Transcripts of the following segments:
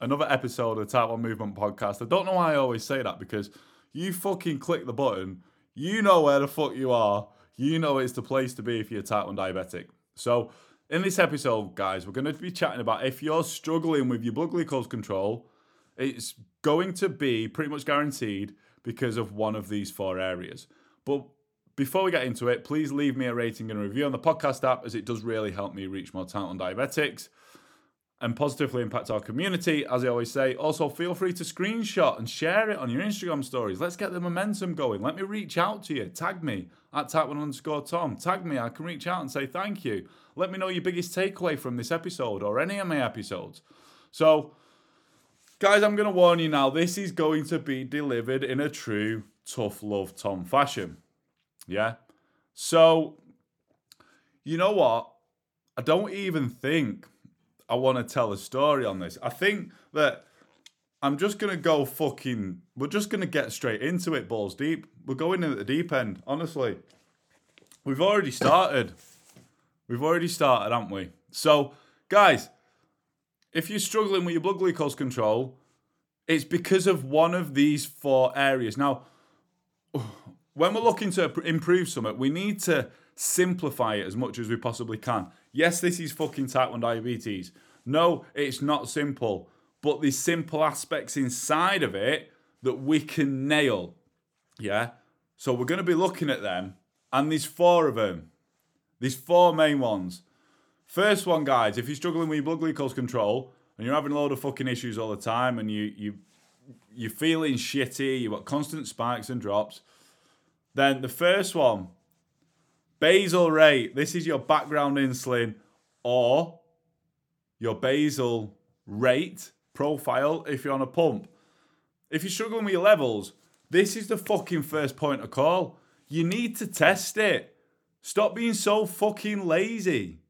another episode of the Type 1 Movement Podcast. I don't know why I always say that because you fucking click the button, you know where the fuck you are, you know it's the place to be if you're type 1 diabetic. So, in this episode, guys, we're going to be chatting about if you're struggling with your blood glucose control, it's going to be pretty much guaranteed because of one of these four areas. But before we get into it, please leave me a rating and a review on the podcast app as it does really help me reach more type 1 diabetics and positively impact our community, as I always say. Also, feel free to screenshot and share it on your Instagram stories. Let's get the momentum going. Let me reach out to you. Tag me at type1 underscore Tom. Tag me. I can reach out and say thank you. Let me know your biggest takeaway from this episode or any of my episodes. So, guys, I'm going to warn you now. This is going to be delivered in a true tough love Tom fashion. Yeah? So, you know what? I don't even think I want to tell a story on this. I think that I'm just gonna go fucking. We're just gonna get straight into it, balls deep. We're going in at the deep end. Honestly, we've already started. We've already started, haven't we? So, guys, if you're struggling with your blood glucose control, it's because of one of these four areas. Now, when we're looking to improve something, we need to simplify it as much as we possibly can. Yes, this is fucking type 1 diabetes. No, it's not simple, but there's simple aspects inside of it that we can nail. Yeah? So we're going to be looking at them, and there's four of them. There's four main ones. First one, guys, if you're struggling with your blood glucose control and you're having a load of fucking issues all the time and you you you're feeling shitty, you've got constant spikes and drops, then the first one, basal rate. This is your background insulin or your basal rate profile if you're on a pump. If you're struggling with your levels, this is the fucking first point of call. You need to test it. Stop being so fucking lazy.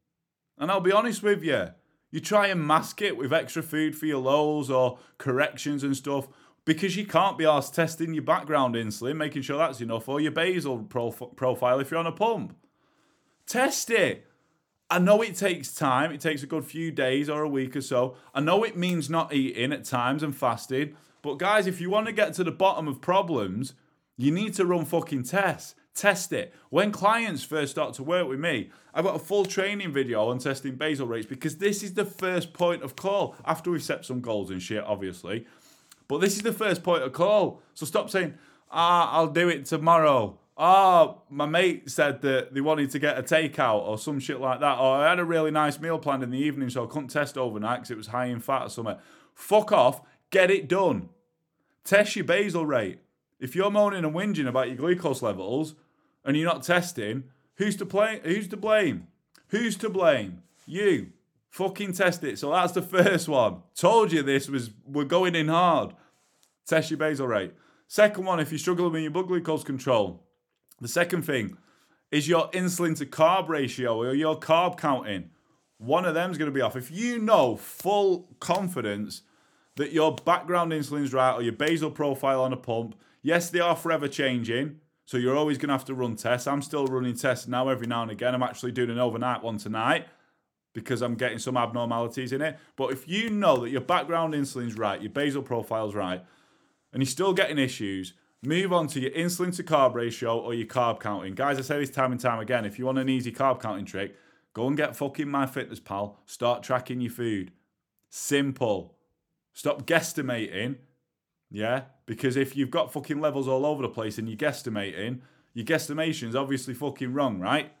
And I'll be honest with you, you try and mask it with extra food for your lows or corrections and stuff because you can't be asked testing your background insulin, making sure that's enough, or your basal prof- profile if you're on a pump. Test it. I know it takes time. It takes a good few days or a week or so. I know it means not eating at times and fasting. But guys, if you want to get to the bottom of problems, you need to run fucking tests. Test it. When clients first start to work with me, I've got a full training video on testing basal rates because this is the first point of call after we've set some goals and shit, obviously. But this is the first point of call. So stop saying, ah, I'll do it tomorrow oh, my mate said that they wanted to get a takeout or some shit like that. Or I had a really nice meal planned in the evening, so I couldn't test overnight because it was high in fat or something. Fuck off, get it done. Test your basal rate. If you're moaning and whinging about your glucose levels and you're not testing, who's to blame? Who's to blame? Who's to blame? You. Fucking test it. So that's the first one. Told you this was we're going in hard. Test your basal rate. Second one, if you're struggling with your blood glucose control, the second thing is your insulin to carb ratio or your carb counting. One of them's going to be off. If you know full confidence that your background insulin's right or your basal profile on a pump, yes, they are forever changing. So you're always going to have to run tests. I'm still running tests now every now and again. I'm actually doing an overnight one tonight because I'm getting some abnormalities in it. But if you know that your background insulin's right, your basal profile's right, and you're still getting issues, Move on to your insulin to carb ratio or your carb counting. Guys, I say this time and time again. If you want an easy carb counting trick, go and get fucking MyFitnessPal. Start tracking your food. Simple. Stop guesstimating. Yeah? Because if you've got fucking levels all over the place and you're guesstimating, your guesstimation's obviously fucking wrong, right?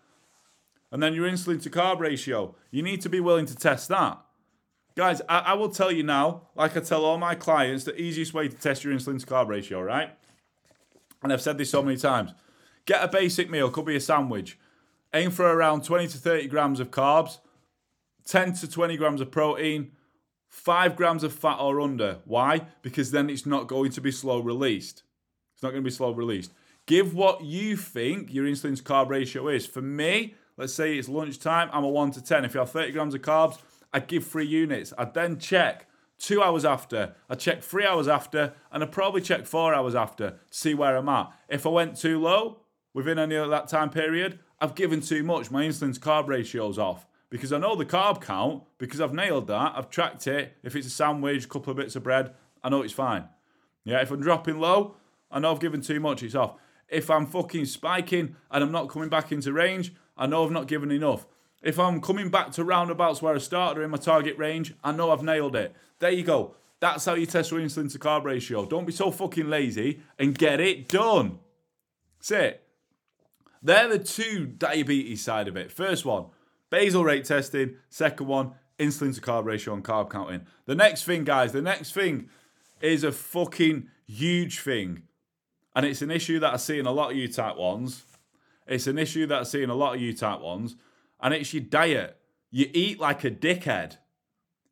And then your insulin to carb ratio. You need to be willing to test that. Guys, I, I will tell you now, like I tell all my clients, the easiest way to test your insulin to carb ratio, right? and I've said this so many times get a basic meal, could be a sandwich. Aim for around 20 to 30 grams of carbs, 10 to 20 grams of protein, five grams of fat or under. Why? Because then it's not going to be slow released. It's not going to be slow released. Give what you think your insulin to carb ratio is. For me, let's say it's lunchtime, I'm a 1 to 10. If you have 30 grams of carbs, I give three units. I then check two hours after, I check three hours after, and I probably check four hours after to see where I'm at. If I went too low within any of that time period, I've given too much. My insulin to carb ratio's off because I know the carb count because I've nailed that. I've tracked it. If it's a sandwich, a couple of bits of bread, I know it's fine. Yeah, if I'm dropping low, I know I've given too much, it's off. If I'm fucking spiking and I'm not coming back into range, I know I've not given enough. If I'm coming back to roundabouts where I started in my target range, I know I've nailed it. There you go. That's how you test your insulin to carb ratio. Don't be so fucking lazy and get it done. That's it. They're the two diabetes side of it. First one, basal rate testing. Second one, insulin to carb ratio and carb counting. The next thing, guys, the next thing is a fucking huge thing. And it's an issue that I see in a lot of you type ones. It's an issue that I see in a lot of you type ones. And it's your diet. You eat like a dickhead.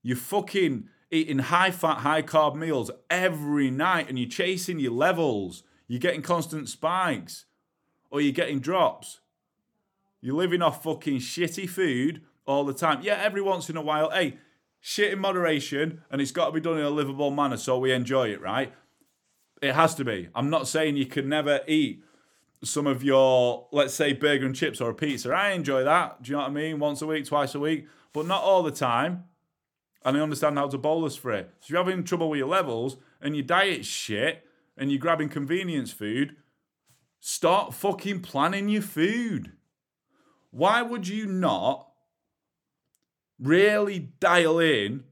You fucking eating high fat, high carb meals every night and you're chasing your levels. You're getting constant spikes or you're getting drops. You're living off fucking shitty food all the time. Yeah, every once in a while, hey, shit in moderation and it's got to be done in a livable manner so we enjoy it, right? It has to be. I'm not saying you can never eat some of your, let's say, burger and chips or a pizza. I enjoy that. Do you know what I mean? Once a week, twice a week, but not all the time. And I understand how to bolus for it. So if you're having trouble with your levels and your diet's shit and you're grabbing convenience food, start fucking planning your food. Why would you not really dial in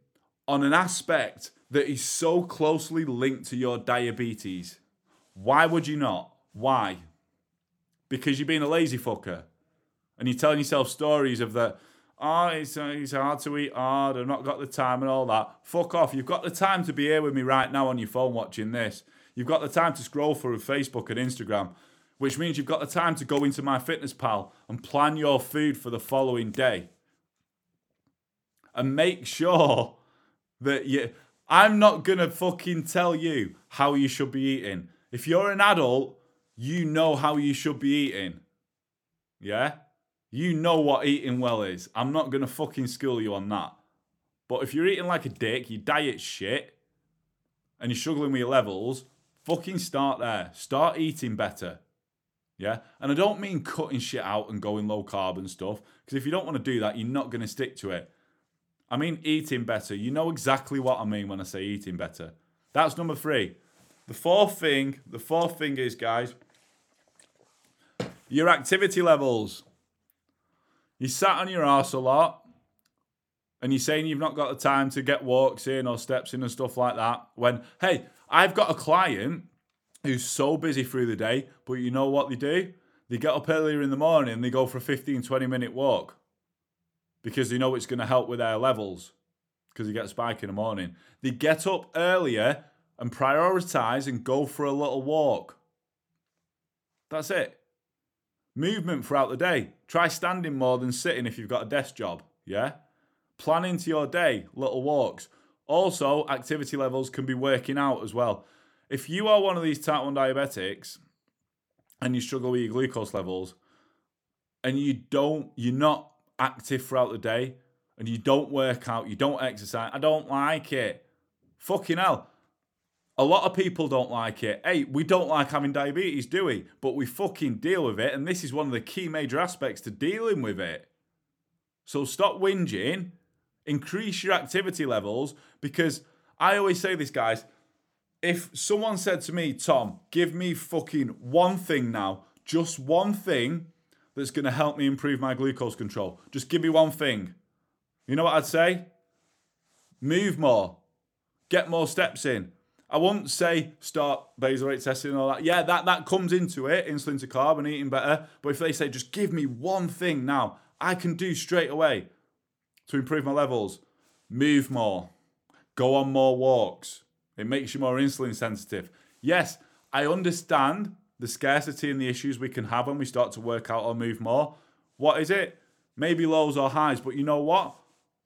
on an aspect that is so closely linked to your diabetes? Why would you not? Why? Because you're being a lazy fucker and you're telling yourself stories of the, oh, it's, uh, it's hard to eat hard, I've not got the time and all that. Fuck off. You've got the time to be here with me right now on your phone watching this. You've got the time to scroll through Facebook and Instagram, which means you've got the time to go into MyFitnessPal and plan your food for the following day. And make sure that you. I'm not gonna fucking tell you how you should be eating. If you're an adult, you know how you should be eating. Yeah? You know what eating well is. I'm not gonna fucking school you on that. But if you're eating like a dick, your diet shit, and you're struggling with your levels, fucking start there. Start eating better. Yeah? And I don't mean cutting shit out and going low carb and stuff, because if you don't want to do that, you're not going to stick to it. I mean eating better. You know exactly what I mean when I say eating better. That's number three. The fourth thing, the fourth thing is, guys, your activity levels. You sat on your ass a lot and you're saying you've not got the time to get walks in or steps in and stuff like that. When, hey, I've got a client who's so busy through the day, but you know what they do? They get up earlier in the morning and they go for a 15, 20 minute walk because they know it's going to help with their levels because they get a spike in the morning. They get up earlier and prioritize and go for a little walk. That's it. Movement throughout the day. Try standing more than sitting if you've got a desk job. Yeah? Plan into your day, little walks. Also, activity levels can be working out as well. If you are one of these type 1 diabetics and you struggle with your glucose levels and you don't, you're not active throughout the day and you don't work out, you don't exercise, I don't like it. Fucking hell. A lot of people don't like it. Hey, we don't like having diabetes, do we? But we fucking deal with it. And this is one of the key major aspects to dealing with it. So stop whinging, increase your activity levels because I always say this, guys. If someone said to me, Tom, give me fucking one thing now, just one thing that's going to help me improve my glucose control, just give me one thing. You know what I'd say? Move more, get more steps in. I won't say start basal rate testing and all that. Yeah, that, that comes into it, insulin to carb and eating better. But if they say, just give me one thing now, I can do straight away to improve my levels, move more, go on more walks. It makes you more insulin sensitive. Yes, I understand the scarcity and the issues we can have when we start to work out or move more. What is it? Maybe lows or highs, but you know what?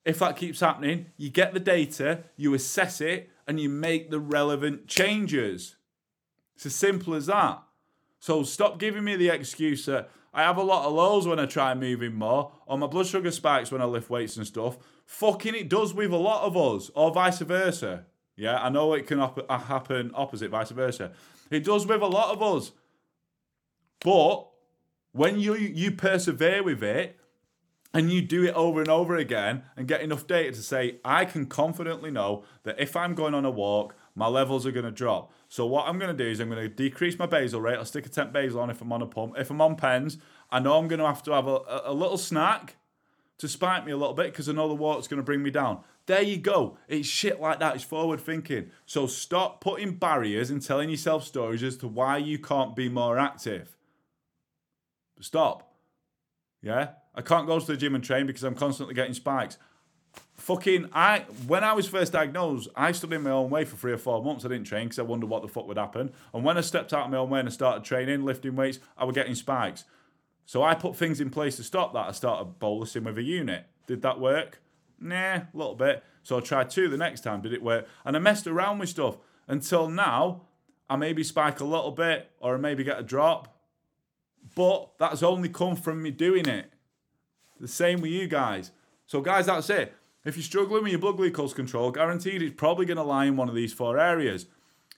If that keeps happening, you get the data, you assess it, and you make the relevant changes. It's as simple as that. So stop giving me the excuse that I have a lot of lows when I try moving more, or my blood sugar spikes when I lift weights and stuff. Fucking it does with a lot of us, or vice versa. Yeah, I know it can op- uh, happen opposite, vice versa. It does with a lot of us. But when you you persevere with it and you do it over and over again and get enough data to say, I can confidently know that if I'm going on a walk, my levels are going to drop. So what I'm going to do is I'm going to decrease my basal rate. I'll stick a temp basal on if I'm on a pump. If I'm on pens, I know I'm going to have to have a, a little snack to spike me a little bit because I know the walk's going to bring me down. There you go. It's shit like that. It's forward thinking. So stop putting barriers and telling yourself stories as to why you can't be more active. Stop. Yeah? I can't go to the gym and train because I'm constantly getting spikes. Fucking, I when I was first diagnosed, I stood in my own way for three or four months. I didn't train because I wondered what the fuck would happen. And when I stepped out of my own way and I started training, lifting weights, I was getting spikes. So I put things in place to stop that. I started bolusing with a unit. Did that work? Nah, a little bit. So I tried two the next time. Did it work? And I messed around with stuff until now. I maybe spike a little bit or I maybe get a drop but that's only come from me doing it. The same with you guys. So, guys, that's it. If you're struggling with your blood glucose control, guaranteed it's probably going to lie in one of these four areas.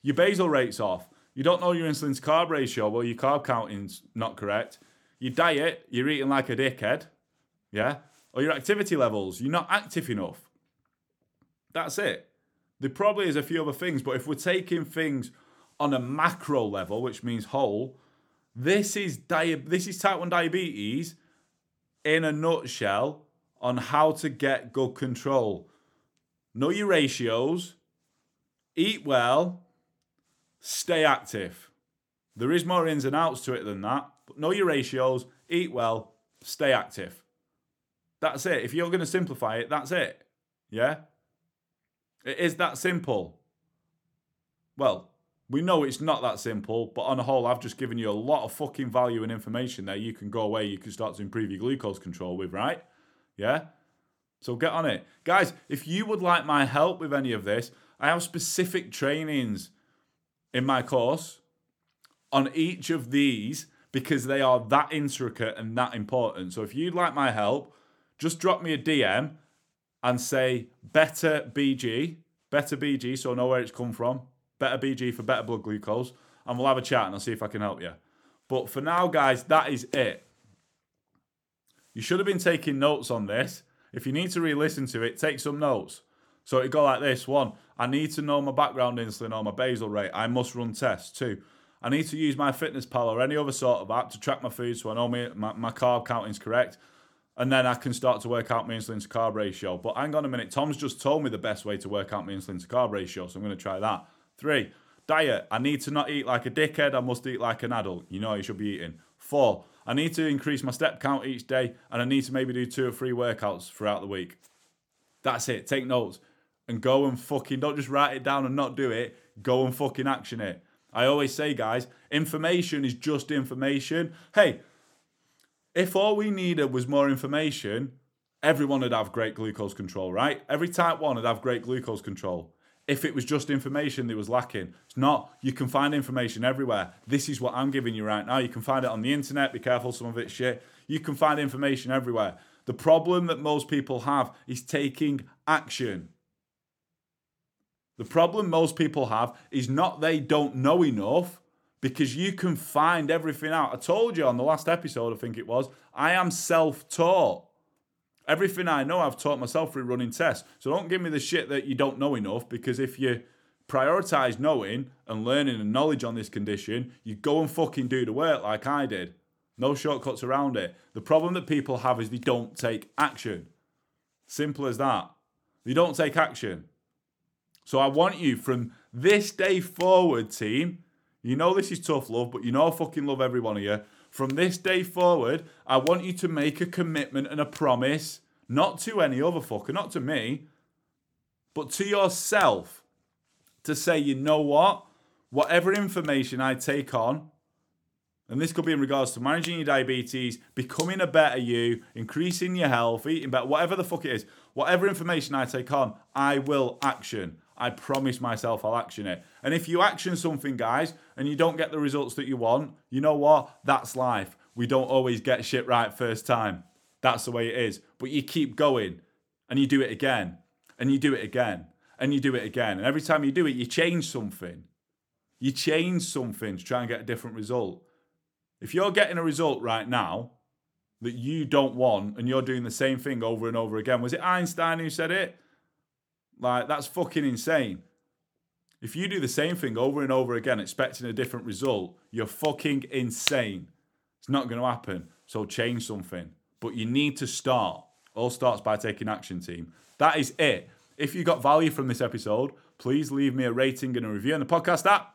Your basal rate's off. You don't know your insulin to carb ratio, well, your carb counting's not correct. Your diet, you're eating like a dickhead. Yeah? Or your activity levels, you're not active enough. That's it. There probably is a few other things, but if we're taking things on a macro level, which means whole, this is di- this is type 1 diabetes in a nutshell on how to get good control. Know your ratios, eat well, stay active. There is more ins and outs to it than that, but know your ratios, eat well, stay active. That's it. If you're going to simplify it, that's it. Yeah? It is that simple. Well, we know it's not that simple, but on the whole, I've just given you a lot of fucking value and information there. You can go away, you can start to improve your glucose control with, right? Yeah? So get on it. Guys, if you would like my help with any of this, I have specific trainings in my course on each of these because they are that intricate and that important. So if you'd like my help, just drop me a DM and say better BG, better BG, so I know where it's come from better BG for better blood glucose, and we'll have a chat and I'll see if I can help you. But for now, guys, that is it. You should have been taking notes on this. If you need to re listen to it, take some notes. So it go like this one, I need to know my background insulin or my basal rate. I must run tests. Two, I need to use MyFitnessPal or any other sort of app to track my food so I know my, my, my carb counting is correct. And then I can start to work out my insulin to carb ratio. But hang on a minute, Tom's just told me the best way to work out my insulin to carb ratio, so I'm going to try that. Three, diet. I need to not eat like a dickhead. I must eat like an adult. You know you should be eating. Four, I need to increase my step count each day and I need to maybe do two or three workouts throughout the week. That's it. Take notes and go and fucking don't just write it down and not do it. Go and fucking action it. I always say, guys, information is just information. Hey, if all we needed was more information, everyone would have great glucose control, right? Every type 1 would have great glucose control if it was just information that was lacking. It's not. You can find information everywhere. This is what I'm giving you right now. You can find it on the internet. Be careful, some of it's shit. You can find information everywhere. The problem that most people have is taking action. The problem most people have is not they don't know enough because you can find everything out. I told you on the last episode, I think it was, I am self taught. Everything I know, I've taught myself through running tests. So don't give me the shit that you don't know enough because if you prioritize knowing and learning and knowledge on this condition, you go and fucking do the work like I did. No shortcuts around it. The problem that people have is they don't take action. Simple as that. They don't take action. So I want you from this day forward, team. You know this is tough love, but you know I fucking love every one of you. From this day forward, I want you to make a commitment and a promise, not to any other fucker, not to me, but to yourself to say, you know what? Whatever information I take on, and this could be in regards to managing your diabetes, becoming a better you, increasing your health, eating better, whatever the fuck it is, Whatever information I take on, I will action. I promise myself I'll action it. And if you action something, guys, and you don't get the results that you want, you know what? That's life. We don't always get shit right first time. That's the way it is. But you keep going and you do it again and you do it again and you do it again. And every time you do it, you change something. You change something to try and get a different result. If you're getting a result right now that you don't want and you're doing the same thing over and over again, was it Einstein who said it? Like, that's fucking insane. If you do the same thing over and over again, expecting a different result, you're fucking insane. It's not going to happen. So change something. But you need to start. All starts by taking action, team. That is it. If you got value from this episode, please leave me a rating and a review on the podcast app.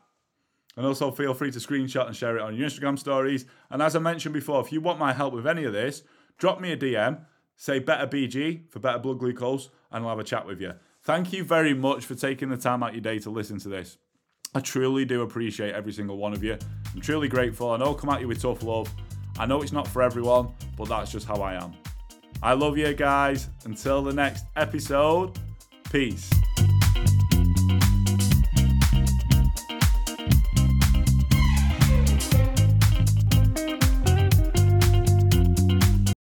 And also feel free to screenshot and share it on your Instagram stories. And as I mentioned before, if you want my help with any of this, drop me a DM, say better BG for better blood glucose, and I'll have a chat with you. Thank you very much for taking the time out your day to listen to this. I truly do appreciate every single one of you. I'm truly grateful. I know I'll come at you with tough love. I know it's not for everyone, but that's just how I am. I love you guys. Until the next episode, peace.